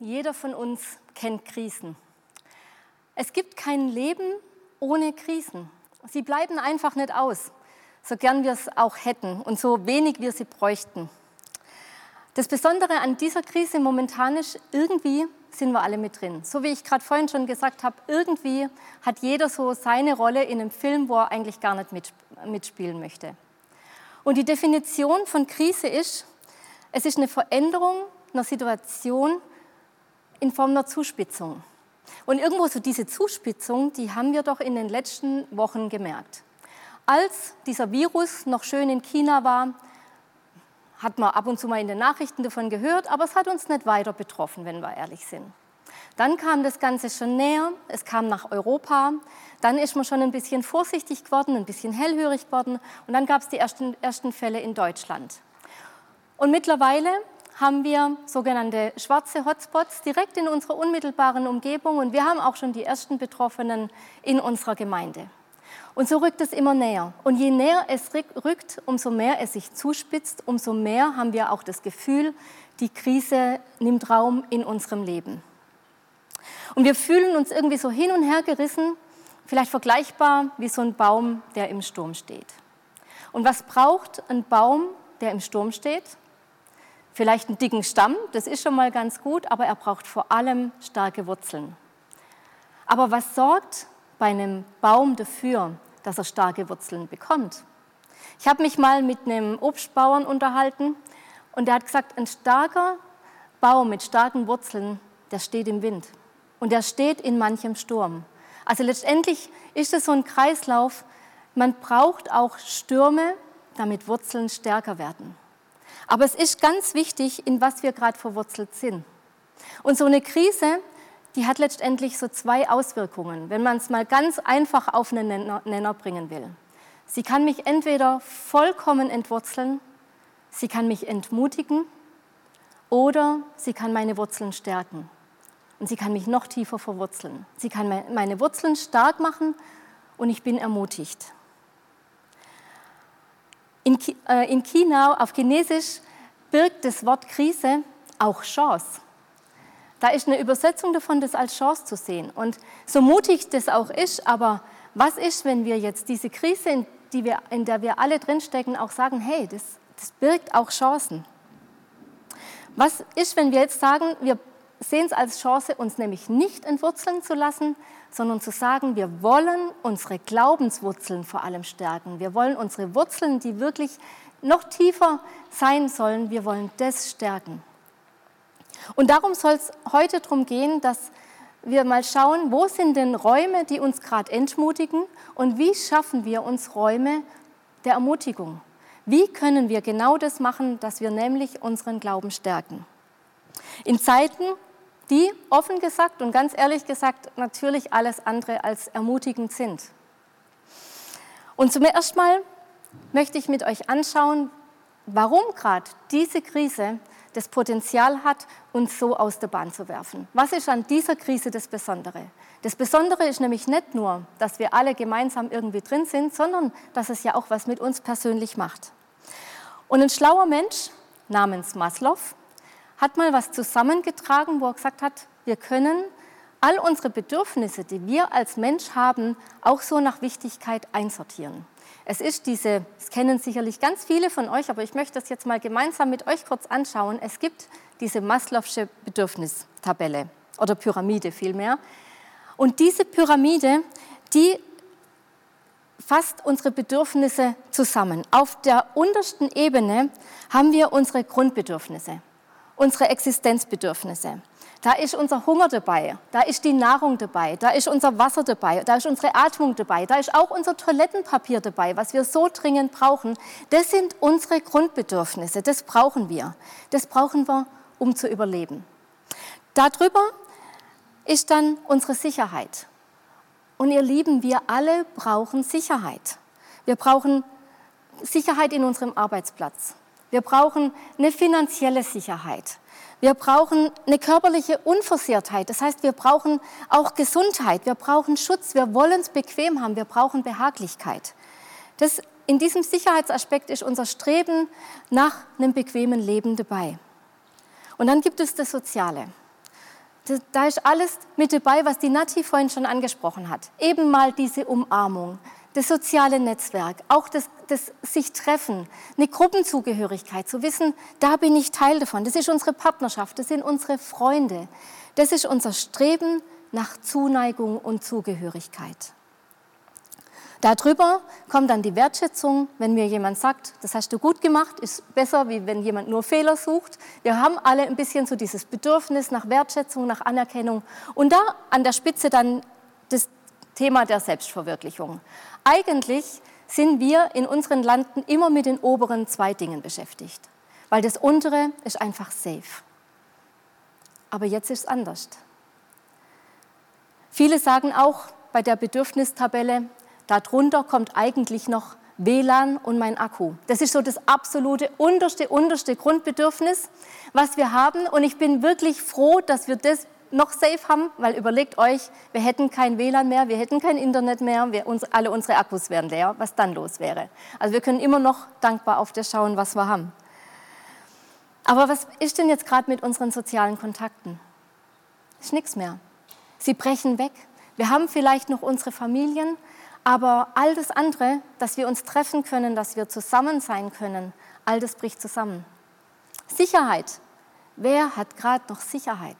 jeder von uns kennt Krisen. Es gibt kein Leben ohne Krisen. Sie bleiben einfach nicht aus, so gern wir es auch hätten und so wenig wir sie bräuchten. Das Besondere an dieser Krise momentan ist, irgendwie sind wir alle mit drin. So wie ich gerade vorhin schon gesagt habe, irgendwie hat jeder so seine Rolle in einem Film, wo er eigentlich gar nicht mitspielen möchte. Und die Definition von Krise ist, es ist eine Veränderung einer Situation in Form einer Zuspitzung. Und irgendwo so diese Zuspitzung, die haben wir doch in den letzten Wochen gemerkt. Als dieser Virus noch schön in China war, hat man ab und zu mal in den Nachrichten davon gehört, aber es hat uns nicht weiter betroffen, wenn wir ehrlich sind. Dann kam das Ganze schon näher, es kam nach Europa, dann ist man schon ein bisschen vorsichtig geworden, ein bisschen hellhörig geworden und dann gab es die ersten, ersten Fälle in Deutschland. Und mittlerweile haben wir sogenannte schwarze Hotspots direkt in unserer unmittelbaren Umgebung und wir haben auch schon die ersten Betroffenen in unserer Gemeinde. Und so rückt es immer näher. Und je näher es rückt, umso mehr es sich zuspitzt, umso mehr haben wir auch das Gefühl, die Krise nimmt Raum in unserem Leben. Und wir fühlen uns irgendwie so hin und her gerissen, vielleicht vergleichbar wie so ein Baum, der im Sturm steht. Und was braucht ein Baum, der im Sturm steht? Vielleicht einen dicken Stamm, das ist schon mal ganz gut, aber er braucht vor allem starke Wurzeln. Aber was sorgt bei einem Baum dafür, dass er starke Wurzeln bekommt? Ich habe mich mal mit einem Obstbauern unterhalten und der hat gesagt, ein starker Baum mit starken Wurzeln, der steht im Wind und der steht in manchem Sturm. Also letztendlich ist es so ein Kreislauf, man braucht auch Stürme, damit Wurzeln stärker werden. Aber es ist ganz wichtig, in was wir gerade verwurzelt sind. Und so eine Krise, die hat letztendlich so zwei Auswirkungen, wenn man es mal ganz einfach auf einen Nenner bringen will. Sie kann mich entweder vollkommen entwurzeln, sie kann mich entmutigen oder sie kann meine Wurzeln stärken. Und sie kann mich noch tiefer verwurzeln. Sie kann meine Wurzeln stark machen und ich bin ermutigt. In, äh, in China auf Chinesisch birgt das Wort Krise auch Chance. Da ist eine Übersetzung davon, das als Chance zu sehen. Und so mutig das auch ist, aber was ist, wenn wir jetzt diese Krise, in, die wir, in der wir alle drinstecken, auch sagen, hey, das, das birgt auch Chancen? Was ist, wenn wir jetzt sagen, wir sehen es als Chance, uns nämlich nicht entwurzeln zu lassen, sondern zu sagen, wir wollen unsere Glaubenswurzeln vor allem stärken. Wir wollen unsere Wurzeln, die wirklich noch tiefer sein sollen, wir wollen das stärken. Und darum soll es heute darum gehen, dass wir mal schauen, wo sind denn Räume, die uns gerade entmutigen und wie schaffen wir uns Räume der Ermutigung. Wie können wir genau das machen, dass wir nämlich unseren Glauben stärken? In Zeiten, die offen gesagt und ganz ehrlich gesagt natürlich alles andere als ermutigend sind. Und zum ersten Mal möchte ich mit euch anschauen, warum gerade diese Krise das Potenzial hat, uns so aus der Bahn zu werfen. Was ist an dieser Krise das Besondere? Das Besondere ist nämlich nicht nur, dass wir alle gemeinsam irgendwie drin sind, sondern dass es ja auch was mit uns persönlich macht. Und ein schlauer Mensch namens Maslow hat mal was zusammengetragen, wo er gesagt hat, wir können all unsere Bedürfnisse, die wir als Mensch haben, auch so nach Wichtigkeit einsortieren. Es ist diese, das kennen sicherlich ganz viele von euch, aber ich möchte das jetzt mal gemeinsam mit euch kurz anschauen. Es gibt diese Maslow'sche Bedürfnistabelle oder Pyramide vielmehr. Und diese Pyramide, die fasst unsere Bedürfnisse zusammen. Auf der untersten Ebene haben wir unsere Grundbedürfnisse unsere Existenzbedürfnisse. Da ist unser Hunger dabei, da ist die Nahrung dabei, da ist unser Wasser dabei, da ist unsere Atmung dabei, da ist auch unser Toilettenpapier dabei, was wir so dringend brauchen. Das sind unsere Grundbedürfnisse, das brauchen wir. Das brauchen wir, um zu überleben. Darüber ist dann unsere Sicherheit. Und ihr Lieben, wir alle brauchen Sicherheit. Wir brauchen Sicherheit in unserem Arbeitsplatz. Wir brauchen eine finanzielle Sicherheit. Wir brauchen eine körperliche Unversehrtheit. Das heißt, wir brauchen auch Gesundheit. Wir brauchen Schutz. Wir wollen es bequem haben. Wir brauchen Behaglichkeit. Das, in diesem Sicherheitsaspekt ist unser Streben nach einem bequemen Leben dabei. Und dann gibt es das Soziale. da ist alles mit dabei, was die Nati vorhin schon angesprochen hat. Eben mal diese Umarmung, das soziale Netzwerk, auch das, das sich treffen, eine Gruppenzugehörigkeit, zu wissen, da bin ich Teil davon. Das ist unsere Partnerschaft, das sind unsere Freunde. Das ist unser Streben nach Zuneigung und Zugehörigkeit. Darüber kommt dann die Wertschätzung, wenn mir jemand sagt, das hast du gut gemacht, ist besser, wie wenn jemand nur Fehler sucht. Wir haben alle ein bisschen so dieses Bedürfnis nach Wertschätzung, nach Anerkennung und da an der Spitze dann das Thema der Selbstverwirklichung. Eigentlich sind wir in unseren Landen immer mit den oberen zwei Dingen beschäftigt, weil das untere ist einfach safe. Aber jetzt ist es anders. Viele sagen auch bei der Bedürfnistabelle, Darunter kommt eigentlich noch WLAN und mein Akku. Das ist so das absolute unterste, unterste Grundbedürfnis, was wir haben. Und ich bin wirklich froh, dass wir das noch safe haben, weil überlegt euch, wir hätten kein WLAN mehr, wir hätten kein Internet mehr, wir, uns, alle unsere Akkus wären leer, was dann los wäre. Also wir können immer noch dankbar auf das schauen, was wir haben. Aber was ist denn jetzt gerade mit unseren sozialen Kontakten? Ist nichts mehr. Sie brechen weg. Wir haben vielleicht noch unsere Familien, aber all das andere, dass wir uns treffen können, dass wir zusammen sein können, all das bricht zusammen. Sicherheit. Wer hat gerade noch Sicherheit?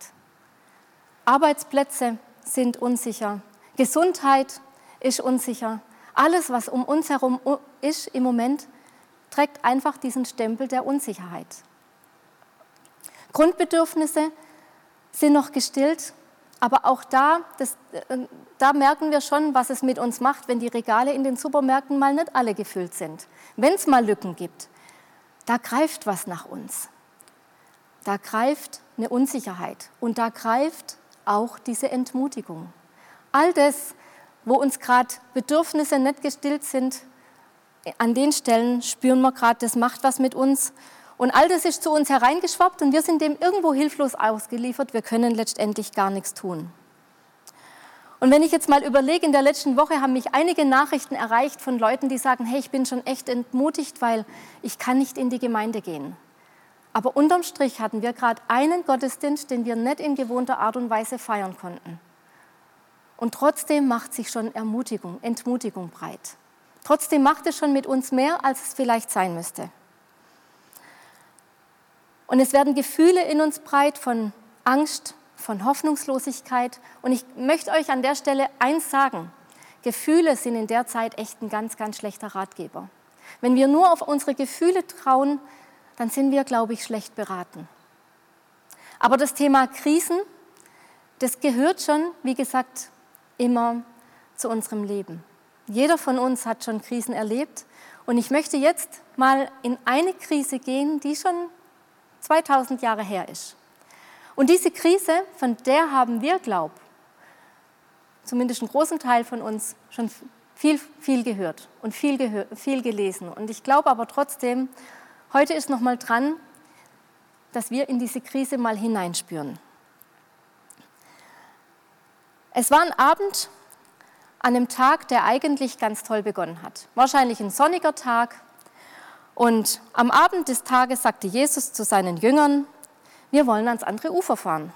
Arbeitsplätze sind unsicher. Gesundheit ist unsicher. Alles, was um uns herum ist im Moment, trägt einfach diesen Stempel der Unsicherheit. Grundbedürfnisse sind noch gestillt, aber auch da, das, äh, da merken wir schon, was es mit uns macht, wenn die Regale in den Supermärkten mal nicht alle gefüllt sind. Wenn es mal Lücken gibt, da greift was nach uns. Da greift eine Unsicherheit und da greift auch diese Entmutigung. All das, wo uns gerade Bedürfnisse nicht gestillt sind, an den Stellen spüren wir gerade, das macht was mit uns und all das ist zu uns hereingeschwappt und wir sind dem irgendwo hilflos ausgeliefert. Wir können letztendlich gar nichts tun. Und wenn ich jetzt mal überlege, in der letzten Woche haben mich einige Nachrichten erreicht von Leuten, die sagen, hey, ich bin schon echt entmutigt, weil ich kann nicht in die Gemeinde gehen. Aber unterm Strich hatten wir gerade einen Gottesdienst, den wir nicht in gewohnter Art und Weise feiern konnten. Und trotzdem macht sich schon Ermutigung, Entmutigung breit. Trotzdem macht es schon mit uns mehr, als es vielleicht sein müsste. Und es werden Gefühle in uns breit von Angst, von Hoffnungslosigkeit. Und ich möchte euch an der Stelle eins sagen. Gefühle sind in der Zeit echt ein ganz, ganz schlechter Ratgeber. Wenn wir nur auf unsere Gefühle trauen, dann sind wir, glaube ich, schlecht beraten. Aber das Thema Krisen, das gehört schon, wie gesagt, immer zu unserem Leben. Jeder von uns hat schon Krisen erlebt. Und ich möchte jetzt mal in eine Krise gehen, die schon 2000 Jahre her ist. Und diese Krise, von der haben wir, glaub, zumindest einen großen Teil von uns, schon viel, viel gehört und viel, gehör, viel gelesen. Und ich glaube aber trotzdem, heute ist noch mal dran, dass wir in diese Krise mal hineinspüren. Es war ein Abend an einem Tag, der eigentlich ganz toll begonnen hat. Wahrscheinlich ein sonniger Tag, und am Abend des Tages sagte Jesus zu seinen Jüngern, wir wollen ans andere Ufer fahren.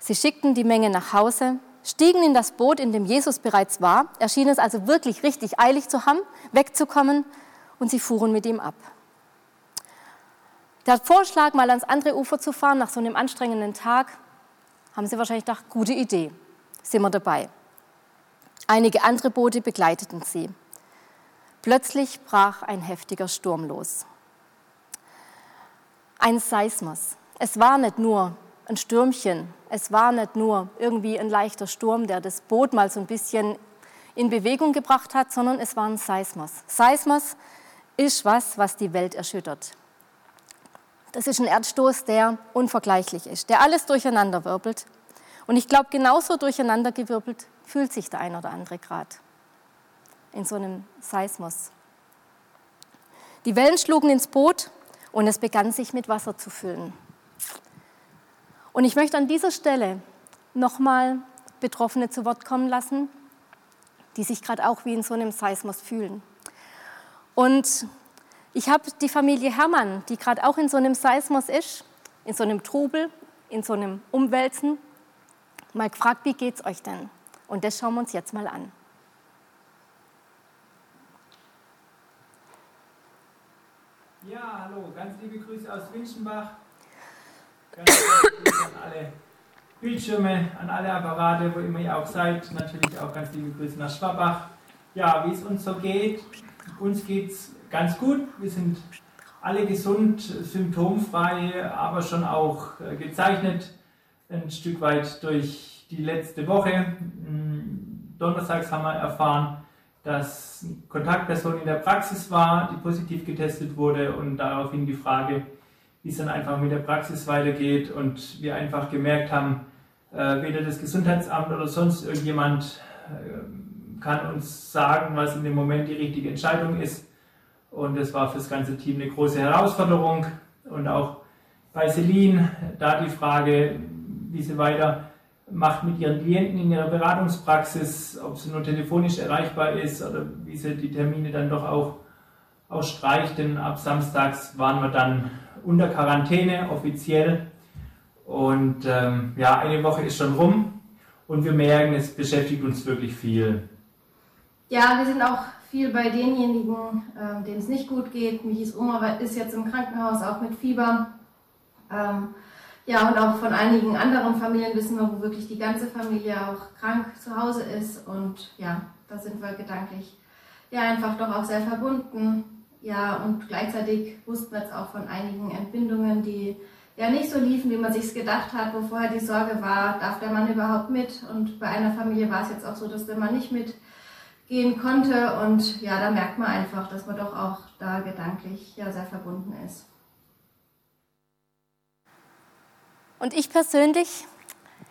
Sie schickten die Menge nach Hause, stiegen in das Boot, in dem Jesus bereits war. Er schien es also wirklich richtig eilig zu haben, wegzukommen, und sie fuhren mit ihm ab. Der Vorschlag, mal ans andere Ufer zu fahren nach so einem anstrengenden Tag, haben sie wahrscheinlich gedacht, gute Idee, sind wir dabei. Einige andere Boote begleiteten sie. Plötzlich brach ein heftiger Sturm los. Ein Seismus. Es war nicht nur ein Stürmchen, es war nicht nur irgendwie ein leichter Sturm, der das Boot mal so ein bisschen in Bewegung gebracht hat, sondern es war ein Seismus. Seismus ist was, was die Welt erschüttert. Das ist ein Erdstoß, der unvergleichlich ist, der alles durcheinander wirbelt. Und ich glaube, genauso durcheinandergewirbelt fühlt sich der ein oder andere gerade in so einem Seismus. Die Wellen schlugen ins Boot und es begann sich mit Wasser zu füllen. Und ich möchte an dieser Stelle nochmal Betroffene zu Wort kommen lassen, die sich gerade auch wie in so einem Seismus fühlen. Und ich habe die Familie Hermann, die gerade auch in so einem Seismus ist, in so einem Trubel, in so einem Umwälzen. mal gefragt, wie geht's euch denn? Und das schauen wir uns jetzt mal an. Ja, hallo, ganz liebe Grüße aus Winchenbach. Ganz liebe Grüße an alle Bildschirme, an alle Apparate, wo immer ihr auch seid. Natürlich auch ganz liebe Grüße nach Schwabach. Ja, wie es uns so geht, uns geht es ganz gut. Wir sind alle gesund, symptomfrei, aber schon auch äh, gezeichnet ein Stück weit durch die letzte Woche. Mm, donnerstags haben wir erfahren, dass eine Kontaktperson in der Praxis war, die positiv getestet wurde und daraufhin die Frage, wie es dann einfach mit der Praxis weitergeht und wir einfach gemerkt haben, äh, weder das Gesundheitsamt oder sonst irgendjemand äh, kann uns sagen, was in dem Moment die richtige Entscheidung ist. Und das war für das ganze Team eine große Herausforderung. Und auch bei Celine, da die Frage, wie sie weiter macht mit ihren Klienten in ihrer Beratungspraxis, ob sie nur telefonisch erreichbar ist oder wie sie die Termine dann doch auch, streicht. Denn ab Samstags waren wir dann unter Quarantäne offiziell. Und ähm, ja, eine Woche ist schon rum und wir merken, es beschäftigt uns wirklich viel. Ja, wir sind auch viel bei denjenigen, äh, denen es nicht gut geht. Michis Oma ist jetzt im Krankenhaus, auch mit Fieber. Ähm, ja, und auch von einigen anderen Familien wissen wir, wo wirklich die ganze Familie auch krank zu Hause ist. Und ja, da sind wir gedanklich ja einfach doch auch sehr verbunden. Ja, und gleichzeitig wussten wir jetzt auch von einigen Entbindungen, die ja nicht so liefen, wie man sich gedacht hat, wo vorher die Sorge war, darf der Mann überhaupt mit? Und bei einer Familie war es jetzt auch so, dass der Mann nicht mitgehen konnte. Und ja, da merkt man einfach, dass man doch auch da gedanklich ja sehr verbunden ist. Und ich persönlich,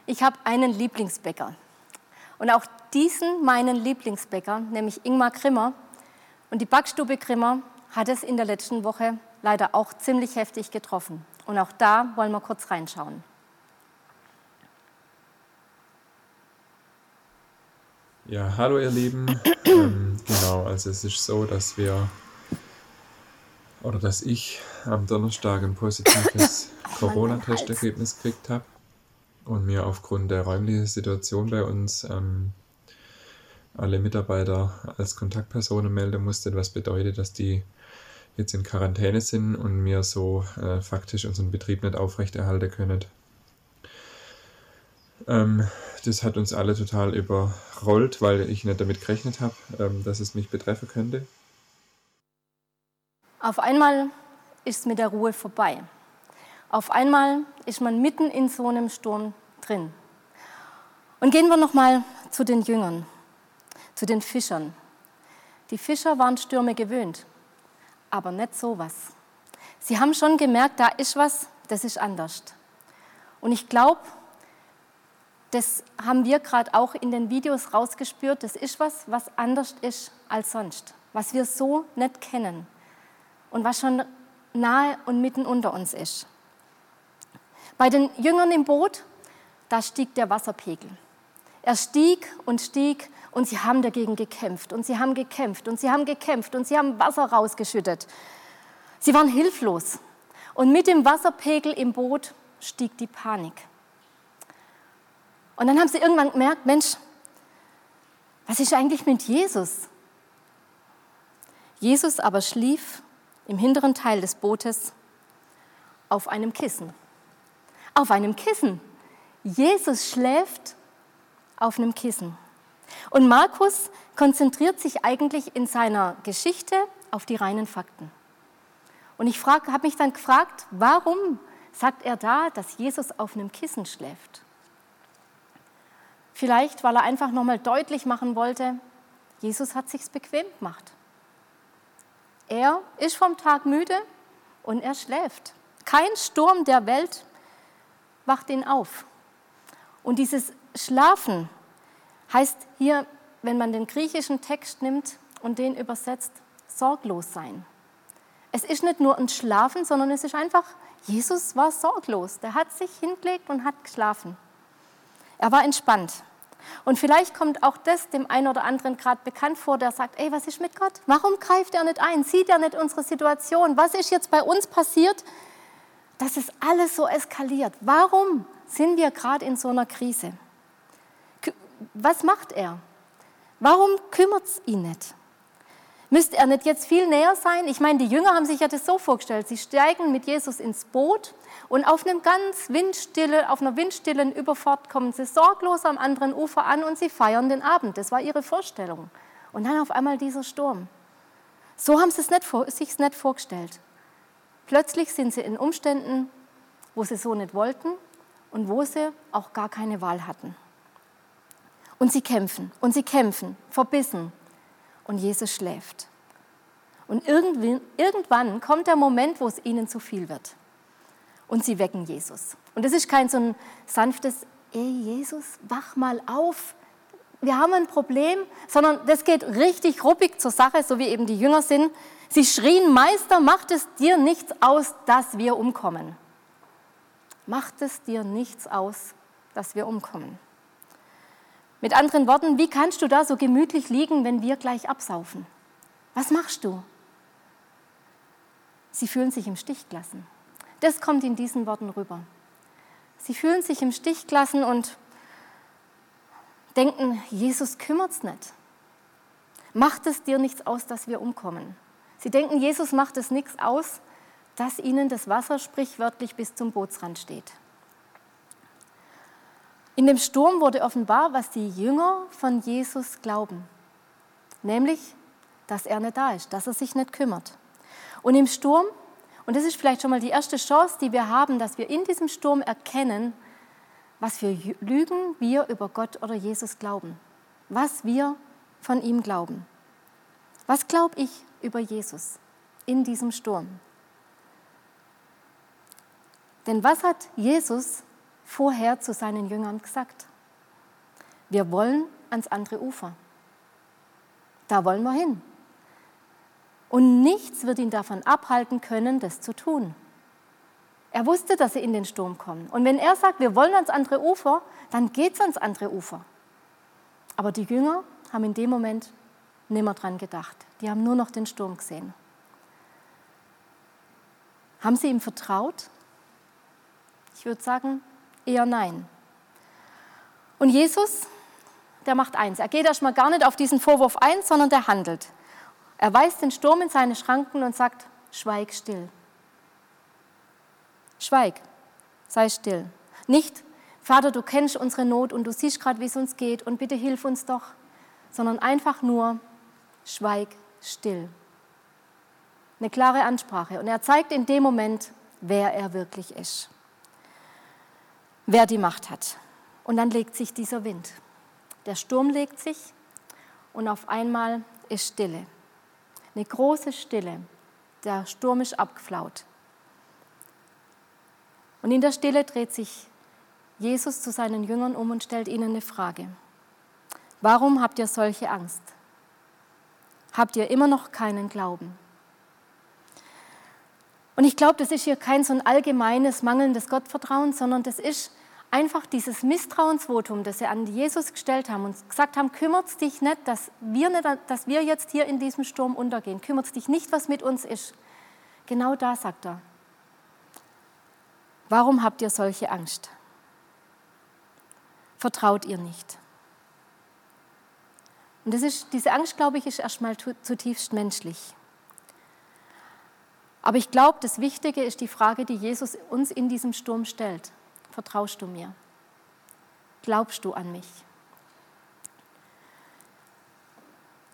ich habe einen Lieblingsbäcker. Und auch diesen meinen Lieblingsbäcker, nämlich Ingmar Grimmer und die Backstube Grimmer, hat es in der letzten Woche leider auch ziemlich heftig getroffen. Und auch da wollen wir kurz reinschauen. Ja, hallo ihr Lieben. ähm, genau, also es ist so, dass wir oder dass ich am Donnerstag ein positives Corona-Testergebnis gekriegt habe und mir aufgrund der räumlichen Situation bei uns ähm, alle Mitarbeiter als Kontaktpersonen melden musste, was bedeutet, dass die jetzt in Quarantäne sind und mir so äh, faktisch unseren Betrieb nicht aufrechterhalten können. Ähm, das hat uns alle total überrollt, weil ich nicht damit gerechnet habe, ähm, dass es mich betreffen könnte. Auf einmal ist mit der Ruhe vorbei. Auf einmal ist man mitten in so einem Sturm drin. Und gehen wir noch mal zu den Jüngern, zu den Fischern. Die Fischer waren Stürme gewöhnt, aber nicht sowas. Sie haben schon gemerkt, da ist was, das ist anders. Und ich glaube, das haben wir gerade auch in den Videos rausgespürt, das ist was, was anders ist als sonst, was wir so nicht kennen und was schon nahe und mitten unter uns ist. Bei den Jüngern im Boot, da stieg der Wasserpegel. Er stieg und stieg und sie haben dagegen gekämpft und sie haben gekämpft und sie haben gekämpft und sie haben Wasser rausgeschüttet. Sie waren hilflos. Und mit dem Wasserpegel im Boot stieg die Panik. Und dann haben sie irgendwann gemerkt, Mensch, was ist eigentlich mit Jesus? Jesus aber schlief im hinteren Teil des Bootes auf einem Kissen. Auf einem Kissen. Jesus schläft auf einem Kissen. Und Markus konzentriert sich eigentlich in seiner Geschichte auf die reinen Fakten. Und ich habe mich dann gefragt, warum sagt er da, dass Jesus auf einem Kissen schläft? Vielleicht, weil er einfach nochmal deutlich machen wollte, Jesus hat sich's bequem gemacht. Er ist vom Tag müde und er schläft. Kein Sturm der Welt wacht ihn auf. Und dieses Schlafen heißt hier, wenn man den griechischen Text nimmt und den übersetzt, sorglos sein. Es ist nicht nur ein Schlafen, sondern es ist einfach, Jesus war sorglos. Der hat sich hingelegt und hat geschlafen. Er war entspannt. Und vielleicht kommt auch das dem einen oder anderen gerade bekannt vor, der sagt, ey, was ist mit Gott? Warum greift er nicht ein? Sieht er nicht unsere Situation? Was ist jetzt bei uns passiert, dass es alles so eskaliert? Warum sind wir gerade in so einer Krise? was macht er? Warum kümmert es ihn nicht? Müsste er nicht jetzt viel näher sein? Ich meine, die Jünger haben sich ja das so vorgestellt. Sie steigen mit Jesus ins Boot und auf, einem ganz windstille, auf einer windstillen Überfahrt kommen sie sorglos am anderen Ufer an und sie feiern den Abend. Das war ihre Vorstellung. Und dann auf einmal dieser Sturm. So haben sie es nicht, sich nicht vorgestellt. Plötzlich sind sie in Umständen, wo sie so nicht wollten und wo sie auch gar keine Wahl hatten. Und sie kämpfen und sie kämpfen, verbissen. Und Jesus schläft. Und irgendwann kommt der Moment, wo es ihnen zu viel wird. Und sie wecken Jesus. Und das ist kein so ein sanftes, ey Jesus, wach mal auf, wir haben ein Problem, sondern das geht richtig ruppig zur Sache, so wie eben die Jünger sind. Sie schrien, Meister, macht es dir nichts aus, dass wir umkommen. Macht es dir nichts aus, dass wir umkommen. Mit anderen Worten, wie kannst du da so gemütlich liegen, wenn wir gleich absaufen? Was machst du? Sie fühlen sich im Stich gelassen. Das kommt in diesen Worten rüber. Sie fühlen sich im Stich gelassen und denken, Jesus kümmert es nicht. Macht es dir nichts aus, dass wir umkommen. Sie denken, Jesus macht es nichts aus, dass ihnen das Wasser sprichwörtlich bis zum Bootsrand steht. In dem Sturm wurde offenbar, was die Jünger von Jesus glauben, nämlich, dass er nicht da ist, dass er sich nicht kümmert. Und im Sturm, und das ist vielleicht schon mal die erste Chance, die wir haben, dass wir in diesem Sturm erkennen, was für Lügen wir über Gott oder Jesus glauben, was wir von ihm glauben. Was glaube ich über Jesus in diesem Sturm? Denn was hat Jesus vorher zu seinen Jüngern gesagt? Wir wollen ans andere Ufer. Da wollen wir hin. Und nichts wird ihn davon abhalten können, das zu tun. Er wusste, dass sie in den Sturm kommen. Und wenn er sagt, wir wollen ans andere Ufer, dann geht es ans andere Ufer. Aber die Jünger haben in dem Moment nimmer dran gedacht. Die haben nur noch den Sturm gesehen. Haben sie ihm vertraut? Ich würde sagen, eher nein. Und Jesus, der macht eins. Er geht erstmal gar nicht auf diesen Vorwurf ein, sondern der handelt. Er weist den Sturm in seine Schranken und sagt, schweig still. Schweig, sei still. Nicht, Vater, du kennst unsere Not und du siehst gerade, wie es uns geht und bitte hilf uns doch, sondern einfach nur, schweig still. Eine klare Ansprache. Und er zeigt in dem Moment, wer er wirklich ist. Wer die Macht hat. Und dann legt sich dieser Wind. Der Sturm legt sich und auf einmal ist Stille. Eine große Stille. Der Sturm ist abgeflaut. Und in der Stille dreht sich Jesus zu seinen Jüngern um und stellt ihnen eine Frage. Warum habt ihr solche Angst? Habt ihr immer noch keinen Glauben? Und ich glaube, das ist hier kein so ein allgemeines mangelndes Gottvertrauen, sondern das ist einfach dieses Misstrauensvotum, das sie an Jesus gestellt haben und gesagt haben, kümmert dich nicht, dass wir, nicht, dass wir jetzt hier in diesem Sturm untergehen. Kümmert dich nicht, was mit uns ist. Genau da sagt er, Warum habt ihr solche Angst? Vertraut ihr nicht? Und das ist, diese Angst, glaube ich, ist erstmal zutiefst menschlich. Aber ich glaube, das Wichtige ist die Frage, die Jesus uns in diesem Sturm stellt. Vertraust du mir? Glaubst du an mich?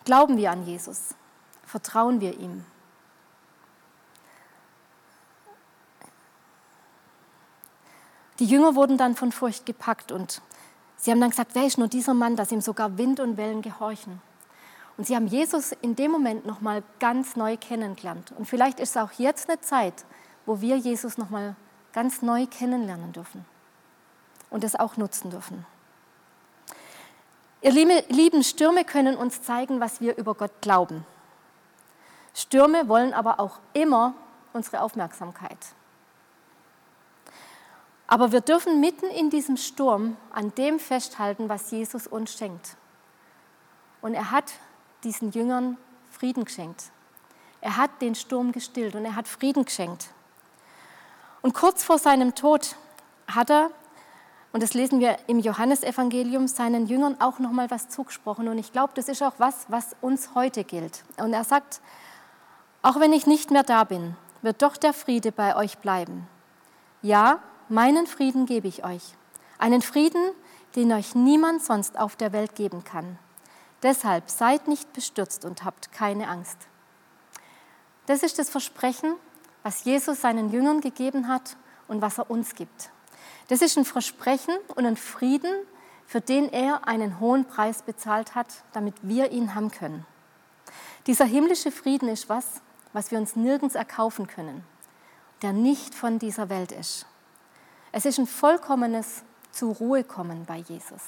Glauben wir an Jesus? Vertrauen wir ihm? Die Jünger wurden dann von Furcht gepackt und sie haben dann gesagt, wer ist nur dieser Mann, dass ihm sogar Wind und Wellen gehorchen? Und sie haben Jesus in dem Moment nochmal ganz neu kennengelernt. Und vielleicht ist es auch jetzt eine Zeit, wo wir Jesus nochmal ganz neu kennenlernen dürfen und es auch nutzen dürfen. Ihr lieben Stürme können uns zeigen, was wir über Gott glauben. Stürme wollen aber auch immer unsere Aufmerksamkeit. Aber wir dürfen mitten in diesem Sturm an dem festhalten, was Jesus uns schenkt. Und er hat diesen Jüngern Frieden geschenkt. Er hat den Sturm gestillt und er hat Frieden geschenkt. Und kurz vor seinem Tod hat er Und das lesen wir im Johannesevangelium seinen Jüngern auch nochmal was zugesprochen. Und ich glaube, das ist auch was, was uns heute gilt. Und er sagt, auch wenn ich nicht mehr da bin, wird doch der Friede bei euch bleiben. Ja, meinen Frieden gebe ich euch. Einen Frieden, den euch niemand sonst auf der Welt geben kann. Deshalb seid nicht bestürzt und habt keine Angst. Das ist das Versprechen, was Jesus seinen Jüngern gegeben hat und was er uns gibt. Das ist ein Versprechen und ein Frieden, für den er einen hohen Preis bezahlt hat, damit wir ihn haben können. Dieser himmlische Frieden ist was, was wir uns nirgends erkaufen können, der nicht von dieser Welt ist. Es ist ein vollkommenes zur Ruhe kommen bei Jesus,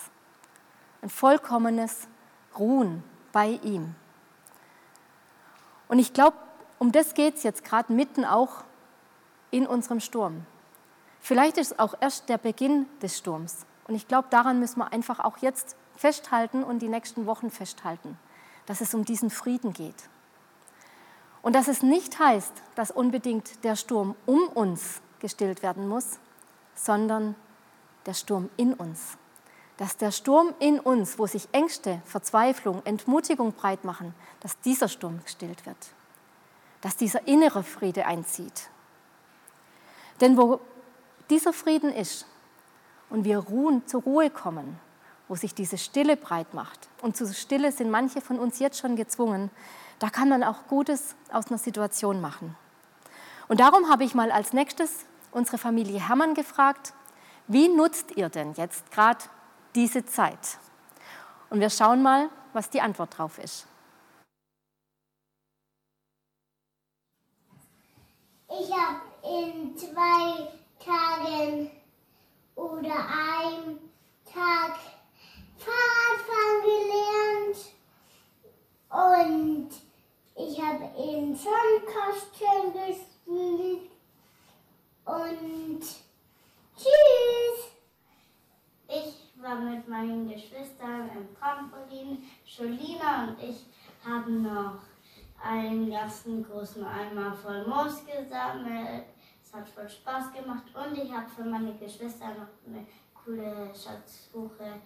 ein vollkommenes Ruhen bei ihm. Und ich glaube, um das geht es jetzt gerade mitten auch in unserem Sturm. Vielleicht ist es auch erst der Beginn des Sturms. Und ich glaube, daran müssen wir einfach auch jetzt festhalten und die nächsten Wochen festhalten, dass es um diesen Frieden geht. Und dass es nicht heißt, dass unbedingt der Sturm um uns gestillt werden muss, sondern der Sturm in uns. Dass der Sturm in uns, wo sich Ängste, Verzweiflung, Entmutigung breit machen, dass dieser Sturm gestillt wird dass dieser innere Friede einzieht. Denn wo dieser Frieden ist und wir ruhen, zur Ruhe kommen, wo sich diese Stille breit macht, und zu Stille sind manche von uns jetzt schon gezwungen, da kann man auch Gutes aus einer Situation machen. Und darum habe ich mal als nächstes unsere Familie Hermann gefragt, wie nutzt ihr denn jetzt gerade diese Zeit? Und wir schauen mal, was die Antwort drauf ist. Ich habe in zwei Tagen oder einem Tag Fahrradfahren gelernt und ich habe in Sandkasten gespielt und tschüss. Ich war mit meinen Geschwistern im Trampolin. Jolina und ich haben noch einen ganzen großen Eimer voll Moos gesammelt. Es hat voll Spaß gemacht und ich habe für meine Geschwister noch eine coole Schatzsuche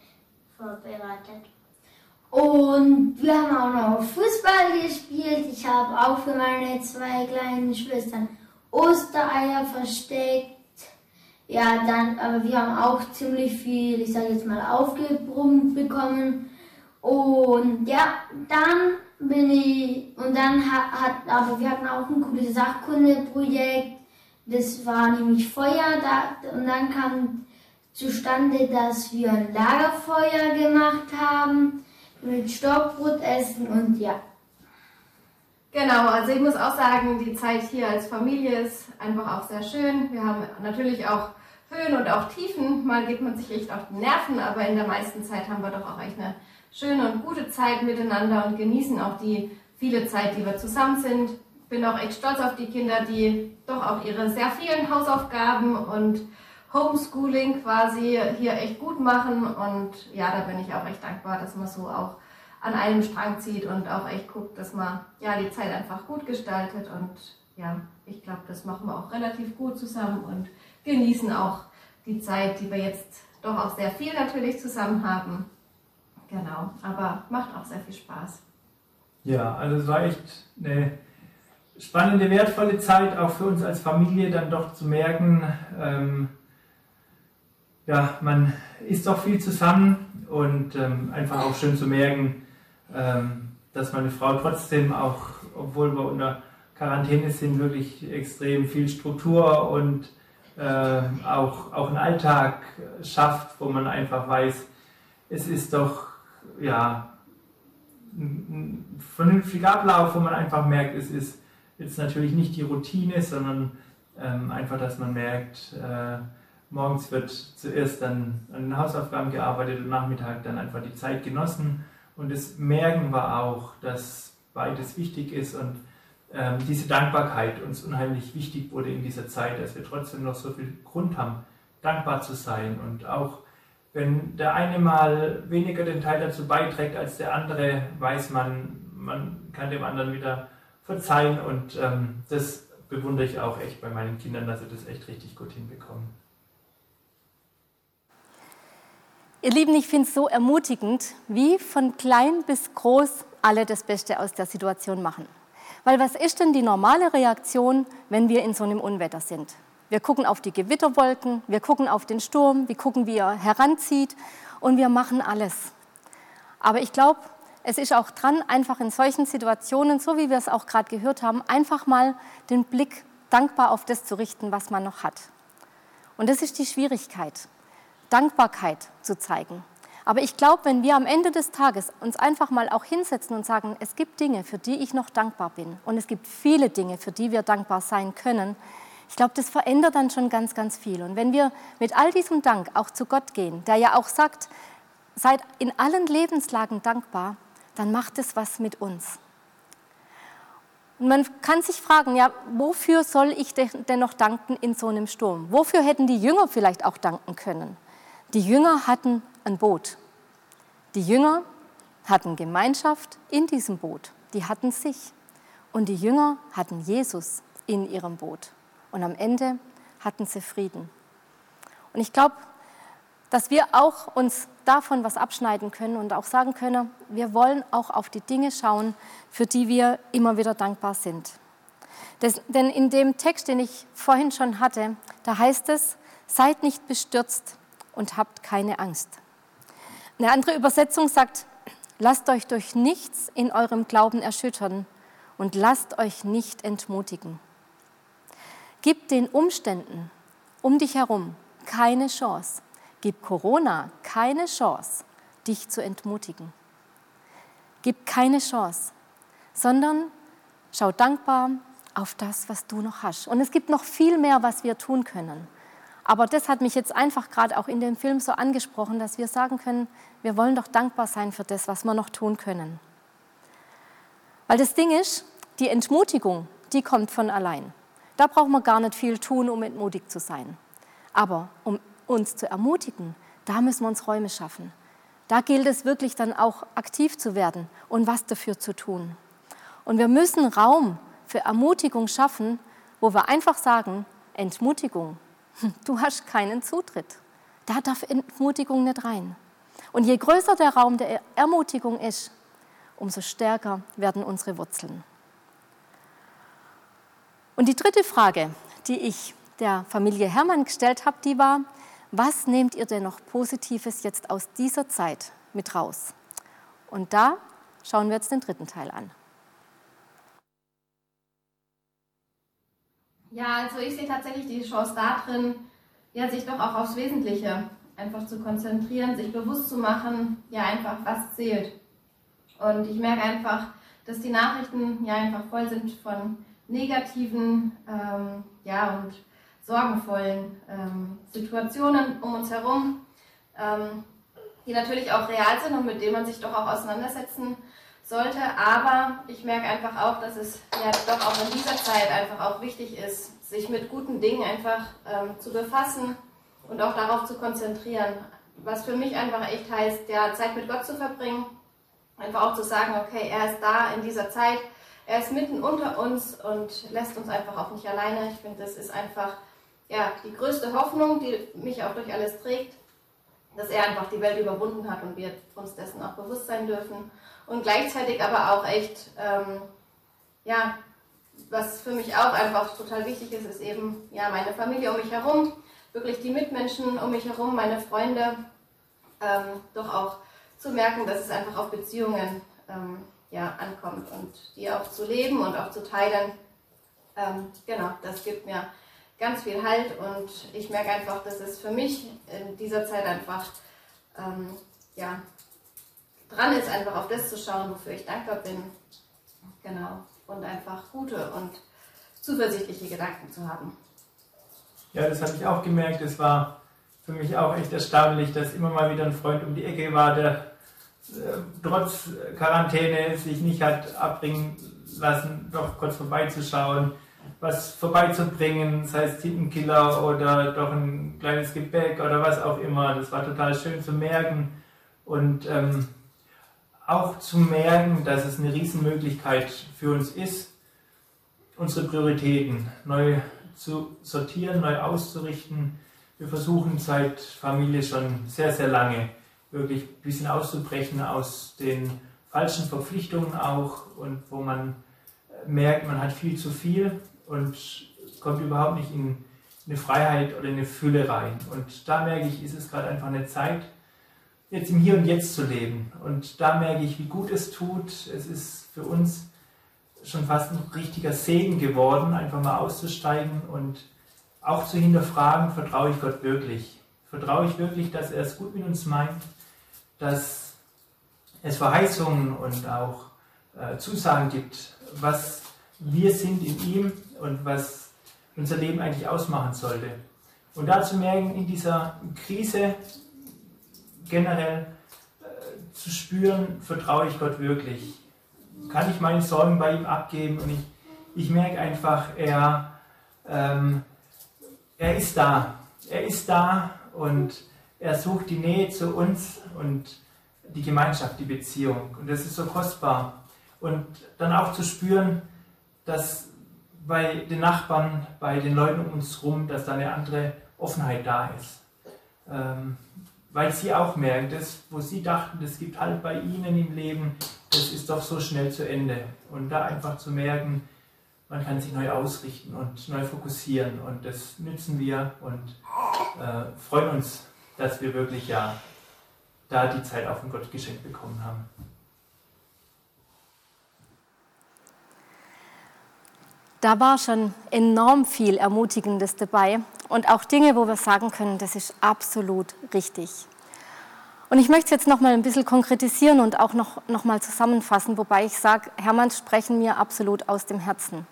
vorbereitet. Und wir haben auch noch Fußball gespielt. Ich habe auch für meine zwei kleinen Schwestern Ostereier versteckt. Ja, dann, aber wir haben auch ziemlich viel, ich sage jetzt mal, aufgebrummt bekommen. Und ja, dann bin ich, und dann hat, hat, aber wir hatten auch ein cooles Sachkundeprojekt. Das war nämlich Feuer da, und dann kam zustande, dass wir ein Lagerfeuer gemacht haben mit Stockbrot essen und ja. Genau, also ich muss auch sagen, die Zeit hier als Familie ist einfach auch sehr schön. Wir haben natürlich auch Höhen und auch Tiefen. Mal geht man sich echt auf die Nerven, aber in der meisten Zeit haben wir doch auch echt eine schöne und gute Zeit miteinander und genießen auch die viele Zeit, die wir zusammen sind. Bin auch echt stolz auf die Kinder, die doch auch ihre sehr vielen Hausaufgaben und Homeschooling quasi hier echt gut machen. Und ja, da bin ich auch echt dankbar, dass man so auch an einem Strang zieht und auch echt guckt, dass man ja die Zeit einfach gut gestaltet. Und ja, ich glaube, das machen wir auch relativ gut zusammen und genießen auch die Zeit, die wir jetzt doch auch sehr viel natürlich zusammen haben. Genau, aber macht auch sehr viel Spaß. Ja, also es war echt eine spannende, wertvolle Zeit, auch für uns als Familie, dann doch zu merken, ähm, ja, man ist doch viel zusammen und ähm, einfach auch schön zu merken, ähm, dass meine Frau trotzdem auch, obwohl wir unter Quarantäne sind, wirklich extrem viel Struktur und äh, auch, auch einen Alltag schafft, wo man einfach weiß, es ist doch ja, ein, vernünftiger Ablauf, wo man einfach merkt, es ist jetzt natürlich nicht die Routine, sondern ähm, einfach, dass man merkt, äh, morgens wird zuerst dann an den Hausaufgaben gearbeitet und Nachmittag dann einfach die Zeit genossen. Und das merken wir auch, dass beides wichtig ist und ähm, diese Dankbarkeit uns unheimlich wichtig wurde in dieser Zeit, dass wir trotzdem noch so viel Grund haben, dankbar zu sein und auch wenn der eine mal weniger den Teil dazu beiträgt als der andere, weiß man, man kann dem anderen wieder verzeihen und ähm, das bewundere ich auch echt bei meinen Kindern, dass sie das echt richtig gut hinbekommen. Ihr Lieben, ich finde es so ermutigend, wie von klein bis groß alle das Beste aus der Situation machen. Weil was ist denn die normale Reaktion, wenn wir in so einem Unwetter sind? Wir gucken auf die Gewitterwolken, wir gucken auf den Sturm, wir gucken, wie er heranzieht und wir machen alles. Aber ich glaube, es ist auch dran, einfach in solchen Situationen, so wie wir es auch gerade gehört haben, einfach mal den Blick dankbar auf das zu richten, was man noch hat. Und das ist die Schwierigkeit, Dankbarkeit zu zeigen. Aber ich glaube, wenn wir am Ende des Tages uns einfach mal auch hinsetzen und sagen, es gibt Dinge, für die ich noch dankbar bin und es gibt viele Dinge, für die wir dankbar sein können, ich glaube, das verändert dann schon ganz, ganz viel. Und wenn wir mit all diesem Dank auch zu Gott gehen, der ja auch sagt, seid in allen Lebenslagen dankbar, dann macht es was mit uns. Und man kann sich fragen, ja, wofür soll ich denn noch danken in so einem Sturm? Wofür hätten die Jünger vielleicht auch danken können? Die Jünger hatten ein Boot. Die Jünger hatten Gemeinschaft in diesem Boot. Die hatten sich. Und die Jünger hatten Jesus in ihrem Boot. Und am Ende hatten sie Frieden. Und ich glaube, dass wir auch uns davon was abschneiden können und auch sagen können, wir wollen auch auf die Dinge schauen, für die wir immer wieder dankbar sind. Das, denn in dem Text, den ich vorhin schon hatte, da heißt es, seid nicht bestürzt, und habt keine Angst. Eine andere Übersetzung sagt, lasst euch durch nichts in eurem Glauben erschüttern und lasst euch nicht entmutigen. Gib den Umständen um dich herum keine Chance. Gib Corona keine Chance, dich zu entmutigen. Gib keine Chance, sondern schau dankbar auf das, was du noch hast. Und es gibt noch viel mehr, was wir tun können. Aber das hat mich jetzt einfach gerade auch in dem Film so angesprochen, dass wir sagen können, wir wollen doch dankbar sein für das, was wir noch tun können. Weil das Ding ist, die Entmutigung, die kommt von allein. Da brauchen wir gar nicht viel tun, um entmutigt zu sein. Aber um uns zu ermutigen, da müssen wir uns Räume schaffen. Da gilt es wirklich dann auch aktiv zu werden und was dafür zu tun. Und wir müssen Raum für Ermutigung schaffen, wo wir einfach sagen, Entmutigung, Du hast keinen Zutritt. Da darf Entmutigung nicht rein. Und je größer der Raum der Ermutigung ist, umso stärker werden unsere Wurzeln. Und die dritte Frage, die ich der Familie Hermann gestellt habe, die war, was nehmt ihr denn noch Positives jetzt aus dieser Zeit mit raus? Und da schauen wir jetzt den dritten Teil an. Ja, also ich sehe tatsächlich die Chance darin, ja, sich doch auch aufs Wesentliche einfach zu konzentrieren, sich bewusst zu machen, ja, einfach was zählt. Und ich merke einfach, dass die Nachrichten ja einfach voll sind von negativen, ähm, ja, und sorgenvollen ähm, Situationen um uns herum, ähm, die natürlich auch real sind und mit denen man sich doch auch auseinandersetzen sollte. Aber ich merke einfach auch, dass es ja doch auch in dieser Zeit einfach auch wichtig ist, sich mit guten Dingen einfach ähm, zu befassen und auch darauf zu konzentrieren. Was für mich einfach echt heißt, ja, Zeit mit Gott zu verbringen, einfach auch zu sagen, okay, er ist da in dieser Zeit, er ist mitten unter uns und lässt uns einfach auch nicht alleine. Ich finde, das ist einfach ja, die größte Hoffnung, die mich auch durch alles trägt, dass er einfach die Welt überwunden hat und wir uns dessen auch bewusst sein dürfen und gleichzeitig aber auch echt, ähm, ja, was für mich auch einfach total wichtig ist, ist eben ja, meine Familie um mich herum, wirklich die Mitmenschen um mich herum, meine Freunde, ähm, doch auch zu merken, dass es einfach auf Beziehungen ähm, ja, ankommt und die auch zu leben und auch zu teilen. Ähm, genau, das gibt mir ganz viel Halt und ich merke einfach, dass es für mich in dieser Zeit einfach ähm, ja, dran ist, einfach auf das zu schauen, wofür ich dankbar bin. Genau. Und einfach gute und zuversichtliche Gedanken zu haben. Ja, das habe ich auch gemerkt. Es war für mich auch echt erstaunlich, dass immer mal wieder ein Freund um die Ecke war, der trotz Quarantäne sich nicht hat abbringen lassen, doch kurz vorbeizuschauen, was vorbeizubringen, sei es Tintenkiller oder doch ein kleines Gebäck oder was auch immer. Das war total schön zu merken. Und ähm, auch zu merken, dass es eine Riesenmöglichkeit für uns ist, unsere Prioritäten neu zu sortieren, neu auszurichten. Wir versuchen seit Familie schon sehr, sehr lange wirklich ein bisschen auszubrechen aus den falschen Verpflichtungen auch und wo man merkt, man hat viel zu viel und kommt überhaupt nicht in eine Freiheit oder eine Fülle rein. Und da merke ich, ist es gerade einfach eine Zeit, jetzt im Hier und Jetzt zu leben. Und da merke ich, wie gut es tut. Es ist für uns schon fast ein richtiger Segen geworden, einfach mal auszusteigen und auch zu hinterfragen, vertraue ich Gott wirklich? Vertraue ich wirklich, dass er es gut mit uns meint, dass es Verheißungen und auch äh, Zusagen gibt, was wir sind in ihm und was unser Leben eigentlich ausmachen sollte. Und dazu merken, in dieser Krise generell äh, zu spüren, vertraue ich Gott wirklich. Kann ich meine Sorgen bei ihm abgeben und ich, ich merke einfach, er, ähm, er ist da. Er ist da und er sucht die Nähe zu uns und die Gemeinschaft, die Beziehung. Und das ist so kostbar. Und dann auch zu spüren, dass bei den Nachbarn, bei den Leuten um uns herum, dass da eine andere Offenheit da ist. Ähm, weil sie auch merken, das, wo sie dachten, das gibt halt bei ihnen im Leben, das ist doch so schnell zu Ende. Und da einfach zu merken, man kann sich neu ausrichten und neu fokussieren. Und das nützen wir und äh, freuen uns, dass wir wirklich ja da die Zeit auch von Gott geschenkt bekommen haben. Da war schon enorm viel Ermutigendes dabei und auch Dinge, wo wir sagen können, das ist absolut richtig. Und ich möchte es jetzt noch mal ein bisschen konkretisieren und auch noch, noch mal zusammenfassen, wobei ich sage, Hermanns sprechen mir absolut aus dem Herzen.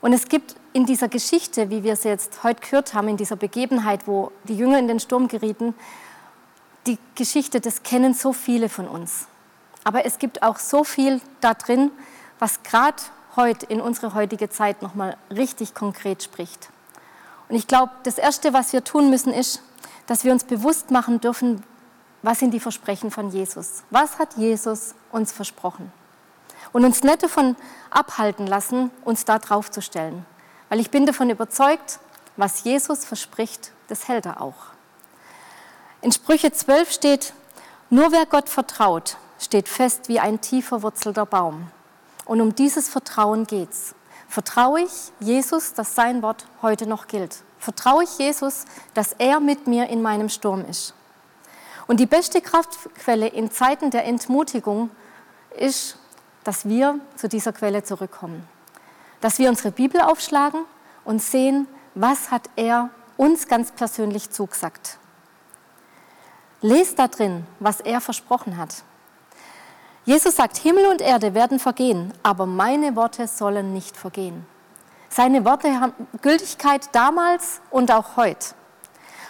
Und es gibt in dieser Geschichte, wie wir sie jetzt heute gehört haben, in dieser Begebenheit, wo die Jünger in den Sturm gerieten, die Geschichte, das kennen so viele von uns. Aber es gibt auch so viel da drin, was gerade heute in unsere heutige Zeit noch mal richtig konkret spricht. Und ich glaube, das erste, was wir tun müssen, ist, dass wir uns bewusst machen dürfen, was sind die Versprechen von Jesus? Was hat Jesus uns versprochen? Und uns nicht davon abhalten lassen, uns da drauf zu stellen. Weil ich bin davon überzeugt, was Jesus verspricht, das hält er auch. In Sprüche 12 steht, nur wer Gott vertraut, steht fest wie ein tiefer wurzelter Baum. Und um dieses Vertrauen geht's. Vertraue ich Jesus, dass sein Wort heute noch gilt? Vertraue ich Jesus, dass er mit mir in meinem Sturm ist? Und die beste Kraftquelle in Zeiten der Entmutigung ist, dass wir zu dieser Quelle zurückkommen. Dass wir unsere Bibel aufschlagen und sehen, was hat er uns ganz persönlich zugesagt. Lest da drin, was er versprochen hat. Jesus sagt, Himmel und Erde werden vergehen, aber meine Worte sollen nicht vergehen. Seine Worte haben Gültigkeit damals und auch heute.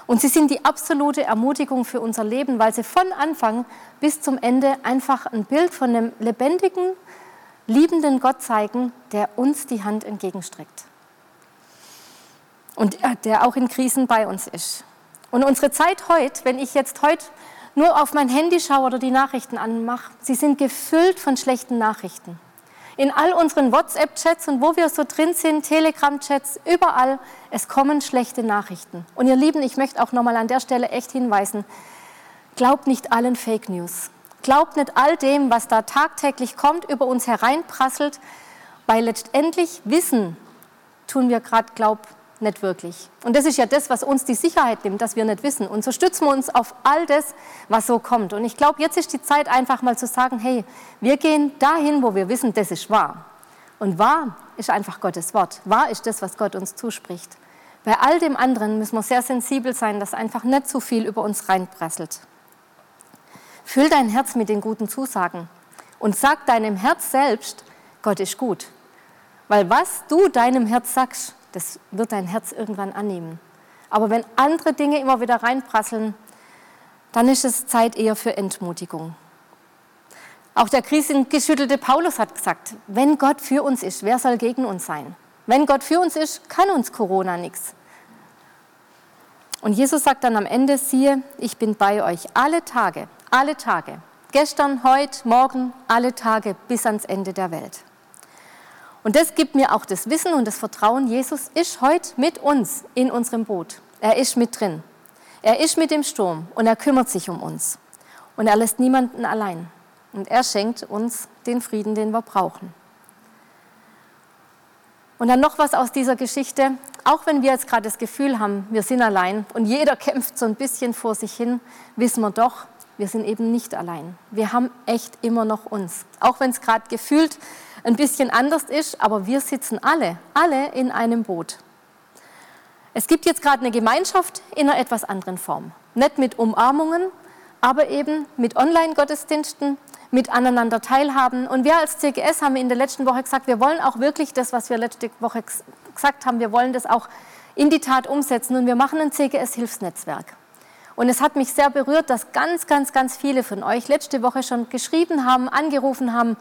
Und sie sind die absolute Ermutigung für unser Leben, weil sie von Anfang bis zum Ende einfach ein Bild von einem lebendigen, liebenden Gott zeigen, der uns die Hand entgegenstreckt. Und der auch in Krisen bei uns ist. Und unsere Zeit heute, wenn ich jetzt heute nur auf mein Handy schaue oder die Nachrichten anmache, sie sind gefüllt von schlechten Nachrichten. In all unseren WhatsApp-Chats und wo wir so drin sind, Telegram-Chats, überall, es kommen schlechte Nachrichten. Und ihr Lieben, ich möchte auch nochmal an der Stelle echt hinweisen, glaubt nicht allen Fake News. Glaubt nicht all dem, was da tagtäglich kommt, über uns hereinprasselt, weil letztendlich Wissen tun wir gerade, glaub, nicht wirklich. Und das ist ja das, was uns die Sicherheit nimmt, dass wir nicht wissen. Und so stützen wir uns auf all das, was so kommt. Und ich glaube, jetzt ist die Zeit, einfach mal zu sagen, hey, wir gehen dahin, wo wir wissen, das ist wahr. Und wahr ist einfach Gottes Wort. Wahr ist das, was Gott uns zuspricht. Bei all dem anderen müssen wir sehr sensibel sein, dass einfach nicht zu viel über uns reinprasselt. Füll dein Herz mit den guten Zusagen und sag deinem Herz selbst, Gott ist gut. Weil was du deinem Herz sagst, das wird dein Herz irgendwann annehmen. Aber wenn andere Dinge immer wieder reinprasseln, dann ist es Zeit eher für Entmutigung. Auch der krisengeschüttelte Paulus hat gesagt, wenn Gott für uns ist, wer soll gegen uns sein? Wenn Gott für uns ist, kann uns Corona nichts. Und Jesus sagt dann am Ende, siehe, ich bin bei euch alle Tage, alle Tage. Gestern, heute, morgen, alle Tage bis ans Ende der Welt. Und das gibt mir auch das Wissen und das Vertrauen, Jesus ist heute mit uns in unserem Boot. Er ist mit drin. Er ist mit dem Sturm und er kümmert sich um uns. Und er lässt niemanden allein. Und er schenkt uns den Frieden, den wir brauchen. Und dann noch was aus dieser Geschichte. Auch wenn wir jetzt gerade das Gefühl haben, wir sind allein und jeder kämpft so ein bisschen vor sich hin, wissen wir doch, wir sind eben nicht allein. Wir haben echt immer noch uns. Auch wenn es gerade gefühlt ein bisschen anders ist, aber wir sitzen alle, alle in einem Boot. Es gibt jetzt gerade eine Gemeinschaft in einer etwas anderen Form. Nicht mit Umarmungen, aber eben mit Online-Gottesdiensten, mit aneinander teilhaben. Und wir als CGS haben in der letzten Woche gesagt, wir wollen auch wirklich das, was wir letzte Woche gesagt haben, wir wollen das auch in die Tat umsetzen und wir machen ein CGS-Hilfsnetzwerk. Und es hat mich sehr berührt, dass ganz, ganz, ganz viele von euch letzte Woche schon geschrieben haben, angerufen haben,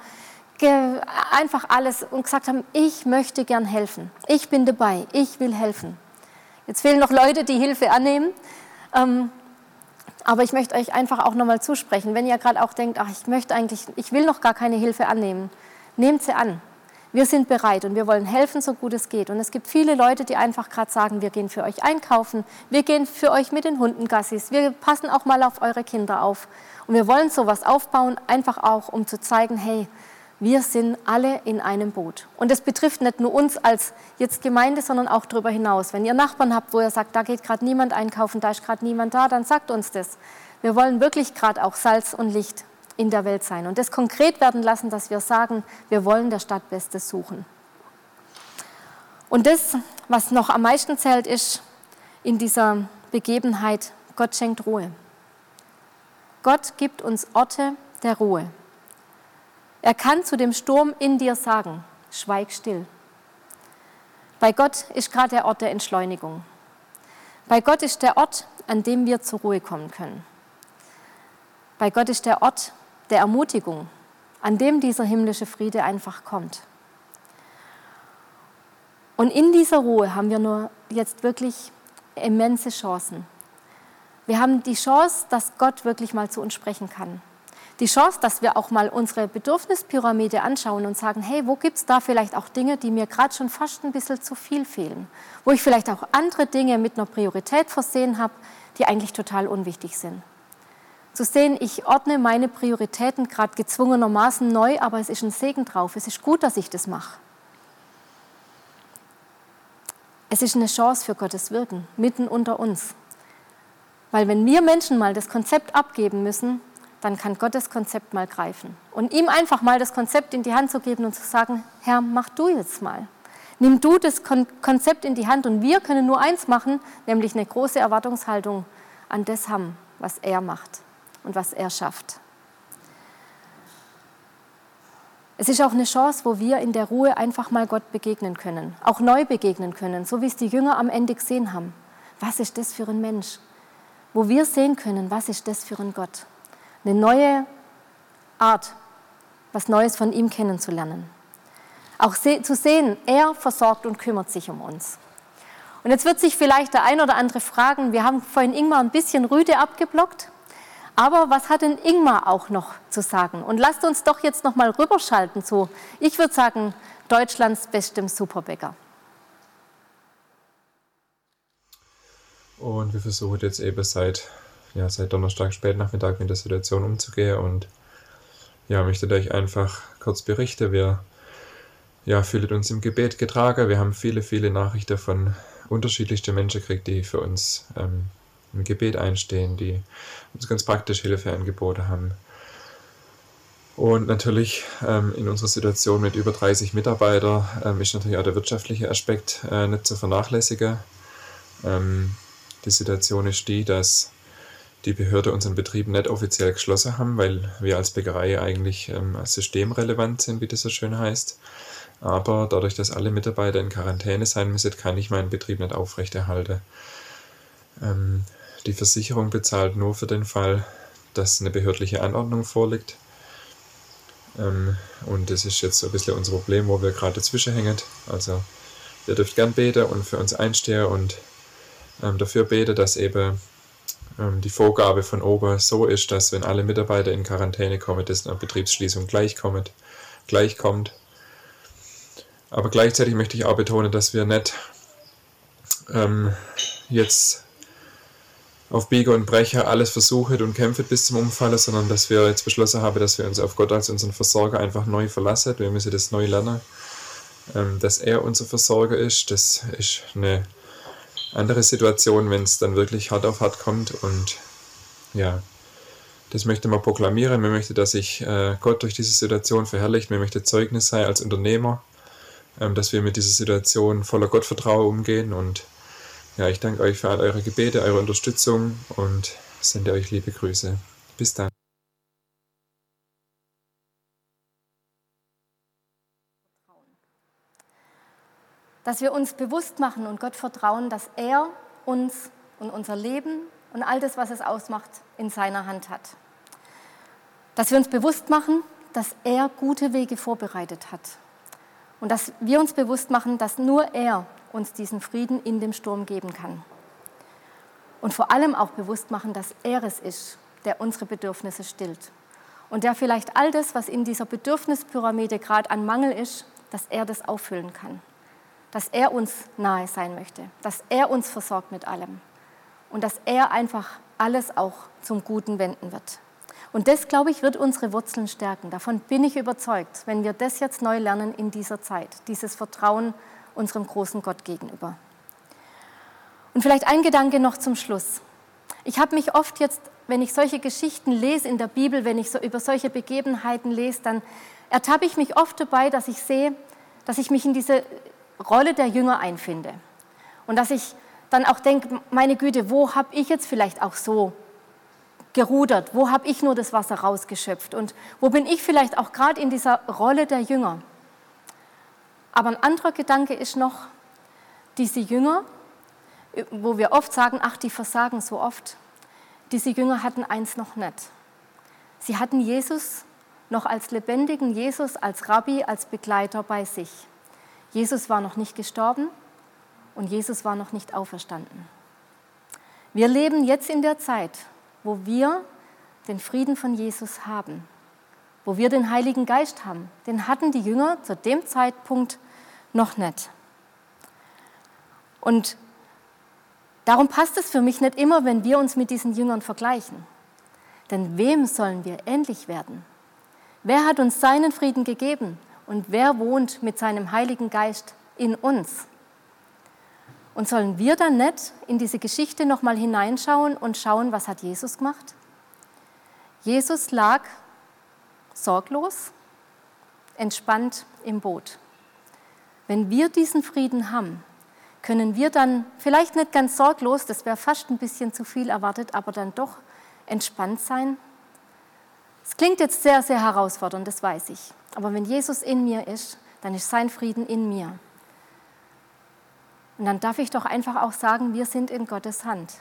einfach alles und gesagt haben, ich möchte gern helfen. Ich bin dabei, ich will helfen. Jetzt fehlen noch Leute, die Hilfe annehmen. Ähm, aber ich möchte euch einfach auch nochmal zusprechen, wenn ihr gerade auch denkt, ach, ich möchte eigentlich, ich will noch gar keine Hilfe annehmen, nehmt sie an. Wir sind bereit und wir wollen helfen, so gut es geht. Und es gibt viele Leute, die einfach gerade sagen, wir gehen für euch einkaufen, wir gehen für euch mit den Hunden Gassis, wir passen auch mal auf eure Kinder auf. Und wir wollen sowas aufbauen, einfach auch, um zu zeigen, hey, wir sind alle in einem Boot. Und das betrifft nicht nur uns als jetzt Gemeinde, sondern auch darüber hinaus. Wenn ihr Nachbarn habt, wo ihr sagt, da geht gerade niemand einkaufen, da ist gerade niemand da, dann sagt uns das. Wir wollen wirklich gerade auch Salz und Licht in der Welt sein und das konkret werden lassen, dass wir sagen, wir wollen der Stadt Bestes suchen. Und das, was noch am meisten zählt, ist in dieser Begebenheit, Gott schenkt Ruhe. Gott gibt uns Orte der Ruhe. Er kann zu dem Sturm in dir sagen, schweig still. Bei Gott ist gerade der Ort der Entschleunigung. Bei Gott ist der Ort, an dem wir zur Ruhe kommen können. Bei Gott ist der Ort, der Ermutigung, an dem dieser himmlische Friede einfach kommt. Und in dieser Ruhe haben wir nur jetzt wirklich immense Chancen. Wir haben die Chance, dass Gott wirklich mal zu uns sprechen kann. Die Chance, dass wir auch mal unsere Bedürfnispyramide anschauen und sagen, hey, wo gibt es da vielleicht auch Dinge, die mir gerade schon fast ein bisschen zu viel fehlen? Wo ich vielleicht auch andere Dinge mit einer Priorität versehen habe, die eigentlich total unwichtig sind zu sehen, ich ordne meine Prioritäten gerade gezwungenermaßen neu, aber es ist ein Segen drauf. Es ist gut, dass ich das mache. Es ist eine Chance für Gottes Wirken mitten unter uns. Weil wenn wir Menschen mal das Konzept abgeben müssen, dann kann Gott das Konzept mal greifen. Und ihm einfach mal das Konzept in die Hand zu geben und zu sagen, Herr, mach du jetzt mal. Nimm du das Konzept in die Hand und wir können nur eins machen, nämlich eine große Erwartungshaltung an das haben, was er macht und was er schafft. Es ist auch eine Chance, wo wir in der Ruhe einfach mal Gott begegnen können, auch neu begegnen können, so wie es die Jünger am Ende gesehen haben. Was ist das für ein Mensch? Wo wir sehen können, was ist das für ein Gott? Eine neue Art, was Neues von ihm kennenzulernen. Auch zu sehen, er versorgt und kümmert sich um uns. Und jetzt wird sich vielleicht der ein oder andere fragen, wir haben vorhin Ingmar ein bisschen Rüde abgeblockt. Aber was hat denn Ingmar auch noch zu sagen? Und lasst uns doch jetzt noch mal rüberschalten zu, ich würde sagen, Deutschlands bestem Superbäcker. Und wir versuchen jetzt eben seit, ja, seit Donnerstag Spätnachmittag mit der Situation umzugehen und ja, möchte euch einfach kurz berichten. Wir ja, fühlt uns im Gebet getragen. Wir haben viele, viele Nachrichten von unterschiedlichsten Menschen gekriegt, die für uns ähm, im Gebet einstehen, die uns ganz praktisch Hilfeangebote haben. Und natürlich ähm, in unserer Situation mit über 30 Mitarbeitern ähm, ist natürlich auch der wirtschaftliche Aspekt äh, nicht zu vernachlässigen. Ähm, die Situation ist die, dass die Behörde unseren Betrieb nicht offiziell geschlossen haben, weil wir als Bäckerei eigentlich ähm, systemrelevant sind, wie das so schön heißt. Aber dadurch, dass alle Mitarbeiter in Quarantäne sein müssen, kann ich meinen Betrieb nicht aufrechterhalten. Ähm, die Versicherung bezahlt nur für den Fall, dass eine behördliche Anordnung vorliegt. Ähm, und das ist jetzt so ein bisschen unser Problem, wo wir gerade dazwischen hängen. Also ihr dürft gern beten und für uns einstehen und ähm, dafür beten, dass eben ähm, die Vorgabe von oben so ist, dass wenn alle Mitarbeiter in Quarantäne kommen, dass eine Betriebsschließung gleich kommt. Gleich kommt. Aber gleichzeitig möchte ich auch betonen, dass wir nicht ähm, jetzt auf Biege und Brecher alles versucht und kämpft bis zum Umfallen, sondern dass wir jetzt beschlossen haben, dass wir uns auf Gott als unseren Versorger einfach neu verlassen. Wir müssen das neu lernen, ähm, dass er unser Versorger ist. Das ist eine andere Situation, wenn es dann wirklich hart auf hart kommt. Und ja, das möchte man proklamieren. Man möchte, dass sich äh, Gott durch diese Situation verherrlicht. Man möchte Zeugnis sein als Unternehmer, ähm, dass wir mit dieser Situation voller Gottvertrauen umgehen und ja, ich danke euch für all eure Gebete, eure Unterstützung und sende euch liebe Grüße. Bis dann. Dass wir uns bewusst machen und Gott vertrauen, dass er uns und unser Leben und all das, was es ausmacht, in seiner Hand hat. Dass wir uns bewusst machen, dass er gute Wege vorbereitet hat. Und dass wir uns bewusst machen, dass nur er uns diesen Frieden in dem Sturm geben kann. Und vor allem auch bewusst machen, dass er es ist, der unsere Bedürfnisse stillt. Und der vielleicht all das, was in dieser Bedürfnispyramide gerade an Mangel ist, dass er das auffüllen kann. Dass er uns nahe sein möchte. Dass er uns versorgt mit allem. Und dass er einfach alles auch zum Guten wenden wird. Und das, glaube ich, wird unsere Wurzeln stärken. Davon bin ich überzeugt, wenn wir das jetzt neu lernen in dieser Zeit. Dieses Vertrauen unserem großen Gott gegenüber. Und vielleicht ein Gedanke noch zum Schluss. Ich habe mich oft jetzt, wenn ich solche Geschichten lese in der Bibel, wenn ich so über solche Begebenheiten lese, dann ertappe ich mich oft dabei, dass ich sehe, dass ich mich in diese Rolle der Jünger einfinde. Und dass ich dann auch denke, meine Güte, wo habe ich jetzt vielleicht auch so gerudert? Wo habe ich nur das Wasser rausgeschöpft? Und wo bin ich vielleicht auch gerade in dieser Rolle der Jünger? Aber ein anderer Gedanke ist noch, diese Jünger, wo wir oft sagen, ach, die versagen so oft, diese Jünger hatten eins noch nicht. Sie hatten Jesus noch als lebendigen Jesus, als Rabbi, als Begleiter bei sich. Jesus war noch nicht gestorben und Jesus war noch nicht auferstanden. Wir leben jetzt in der Zeit, wo wir den Frieden von Jesus haben wo wir den Heiligen Geist haben. Den hatten die Jünger zu dem Zeitpunkt noch nicht. Und darum passt es für mich nicht immer, wenn wir uns mit diesen Jüngern vergleichen. Denn wem sollen wir ähnlich werden? Wer hat uns seinen Frieden gegeben und wer wohnt mit seinem Heiligen Geist in uns? Und sollen wir dann nicht in diese Geschichte nochmal hineinschauen und schauen, was hat Jesus gemacht? Jesus lag sorglos, entspannt im Boot. Wenn wir diesen Frieden haben, können wir dann vielleicht nicht ganz sorglos, das wäre fast ein bisschen zu viel erwartet, aber dann doch entspannt sein. Es klingt jetzt sehr, sehr herausfordernd, das weiß ich. Aber wenn Jesus in mir ist, dann ist sein Frieden in mir. Und dann darf ich doch einfach auch sagen, wir sind in Gottes Hand.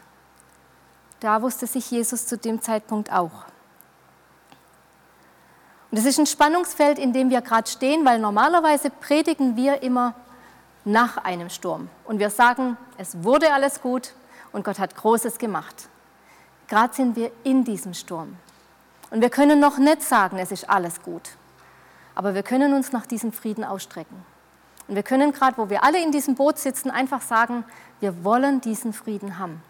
Da wusste sich Jesus zu dem Zeitpunkt auch. Und es ist ein Spannungsfeld, in dem wir gerade stehen, weil normalerweise predigen wir immer nach einem Sturm. Und wir sagen, es wurde alles gut und Gott hat Großes gemacht. Gerade sind wir in diesem Sturm. Und wir können noch nicht sagen, es ist alles gut. Aber wir können uns nach diesem Frieden ausstrecken. Und wir können gerade, wo wir alle in diesem Boot sitzen, einfach sagen, wir wollen diesen Frieden haben.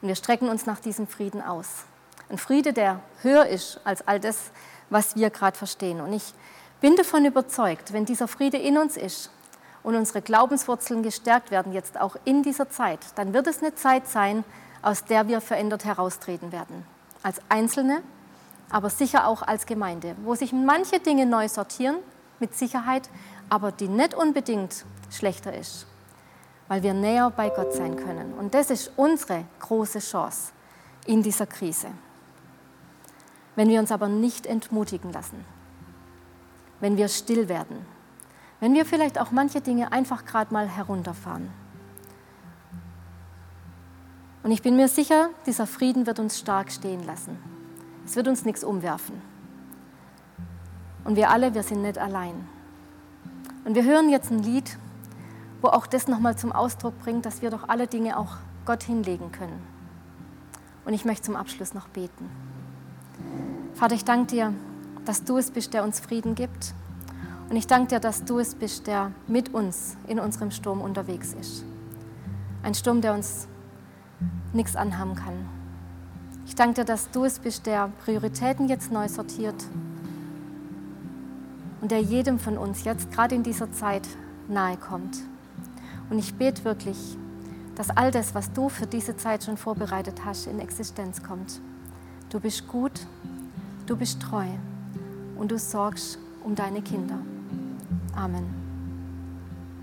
Und wir strecken uns nach diesem Frieden aus. Ein Friede, der höher ist als all das, was wir gerade verstehen. Und ich bin davon überzeugt, wenn dieser Friede in uns ist und unsere Glaubenswurzeln gestärkt werden, jetzt auch in dieser Zeit, dann wird es eine Zeit sein, aus der wir verändert heraustreten werden. Als Einzelne, aber sicher auch als Gemeinde, wo sich manche Dinge neu sortieren, mit Sicherheit, aber die nicht unbedingt schlechter ist, weil wir näher bei Gott sein können. Und das ist unsere große Chance in dieser Krise. Wenn wir uns aber nicht entmutigen lassen, wenn wir still werden, wenn wir vielleicht auch manche Dinge einfach gerade mal herunterfahren. Und ich bin mir sicher, dieser Frieden wird uns stark stehen lassen. Es wird uns nichts umwerfen. Und wir alle, wir sind nicht allein. Und wir hören jetzt ein Lied, wo auch das nochmal zum Ausdruck bringt, dass wir doch alle Dinge auch Gott hinlegen können. Und ich möchte zum Abschluss noch beten. Vater, ich danke dir, dass du es bist, der uns Frieden gibt. Und ich danke dir, dass du es bist, der mit uns in unserem Sturm unterwegs ist. Ein Sturm, der uns nichts anhaben kann. Ich danke dir, dass du es bist, der Prioritäten jetzt neu sortiert und der jedem von uns jetzt gerade in dieser Zeit nahe kommt. Und ich bete wirklich, dass all das, was du für diese Zeit schon vorbereitet hast, in Existenz kommt. Du bist gut, du bist treu und du sorgst um deine Kinder. Amen.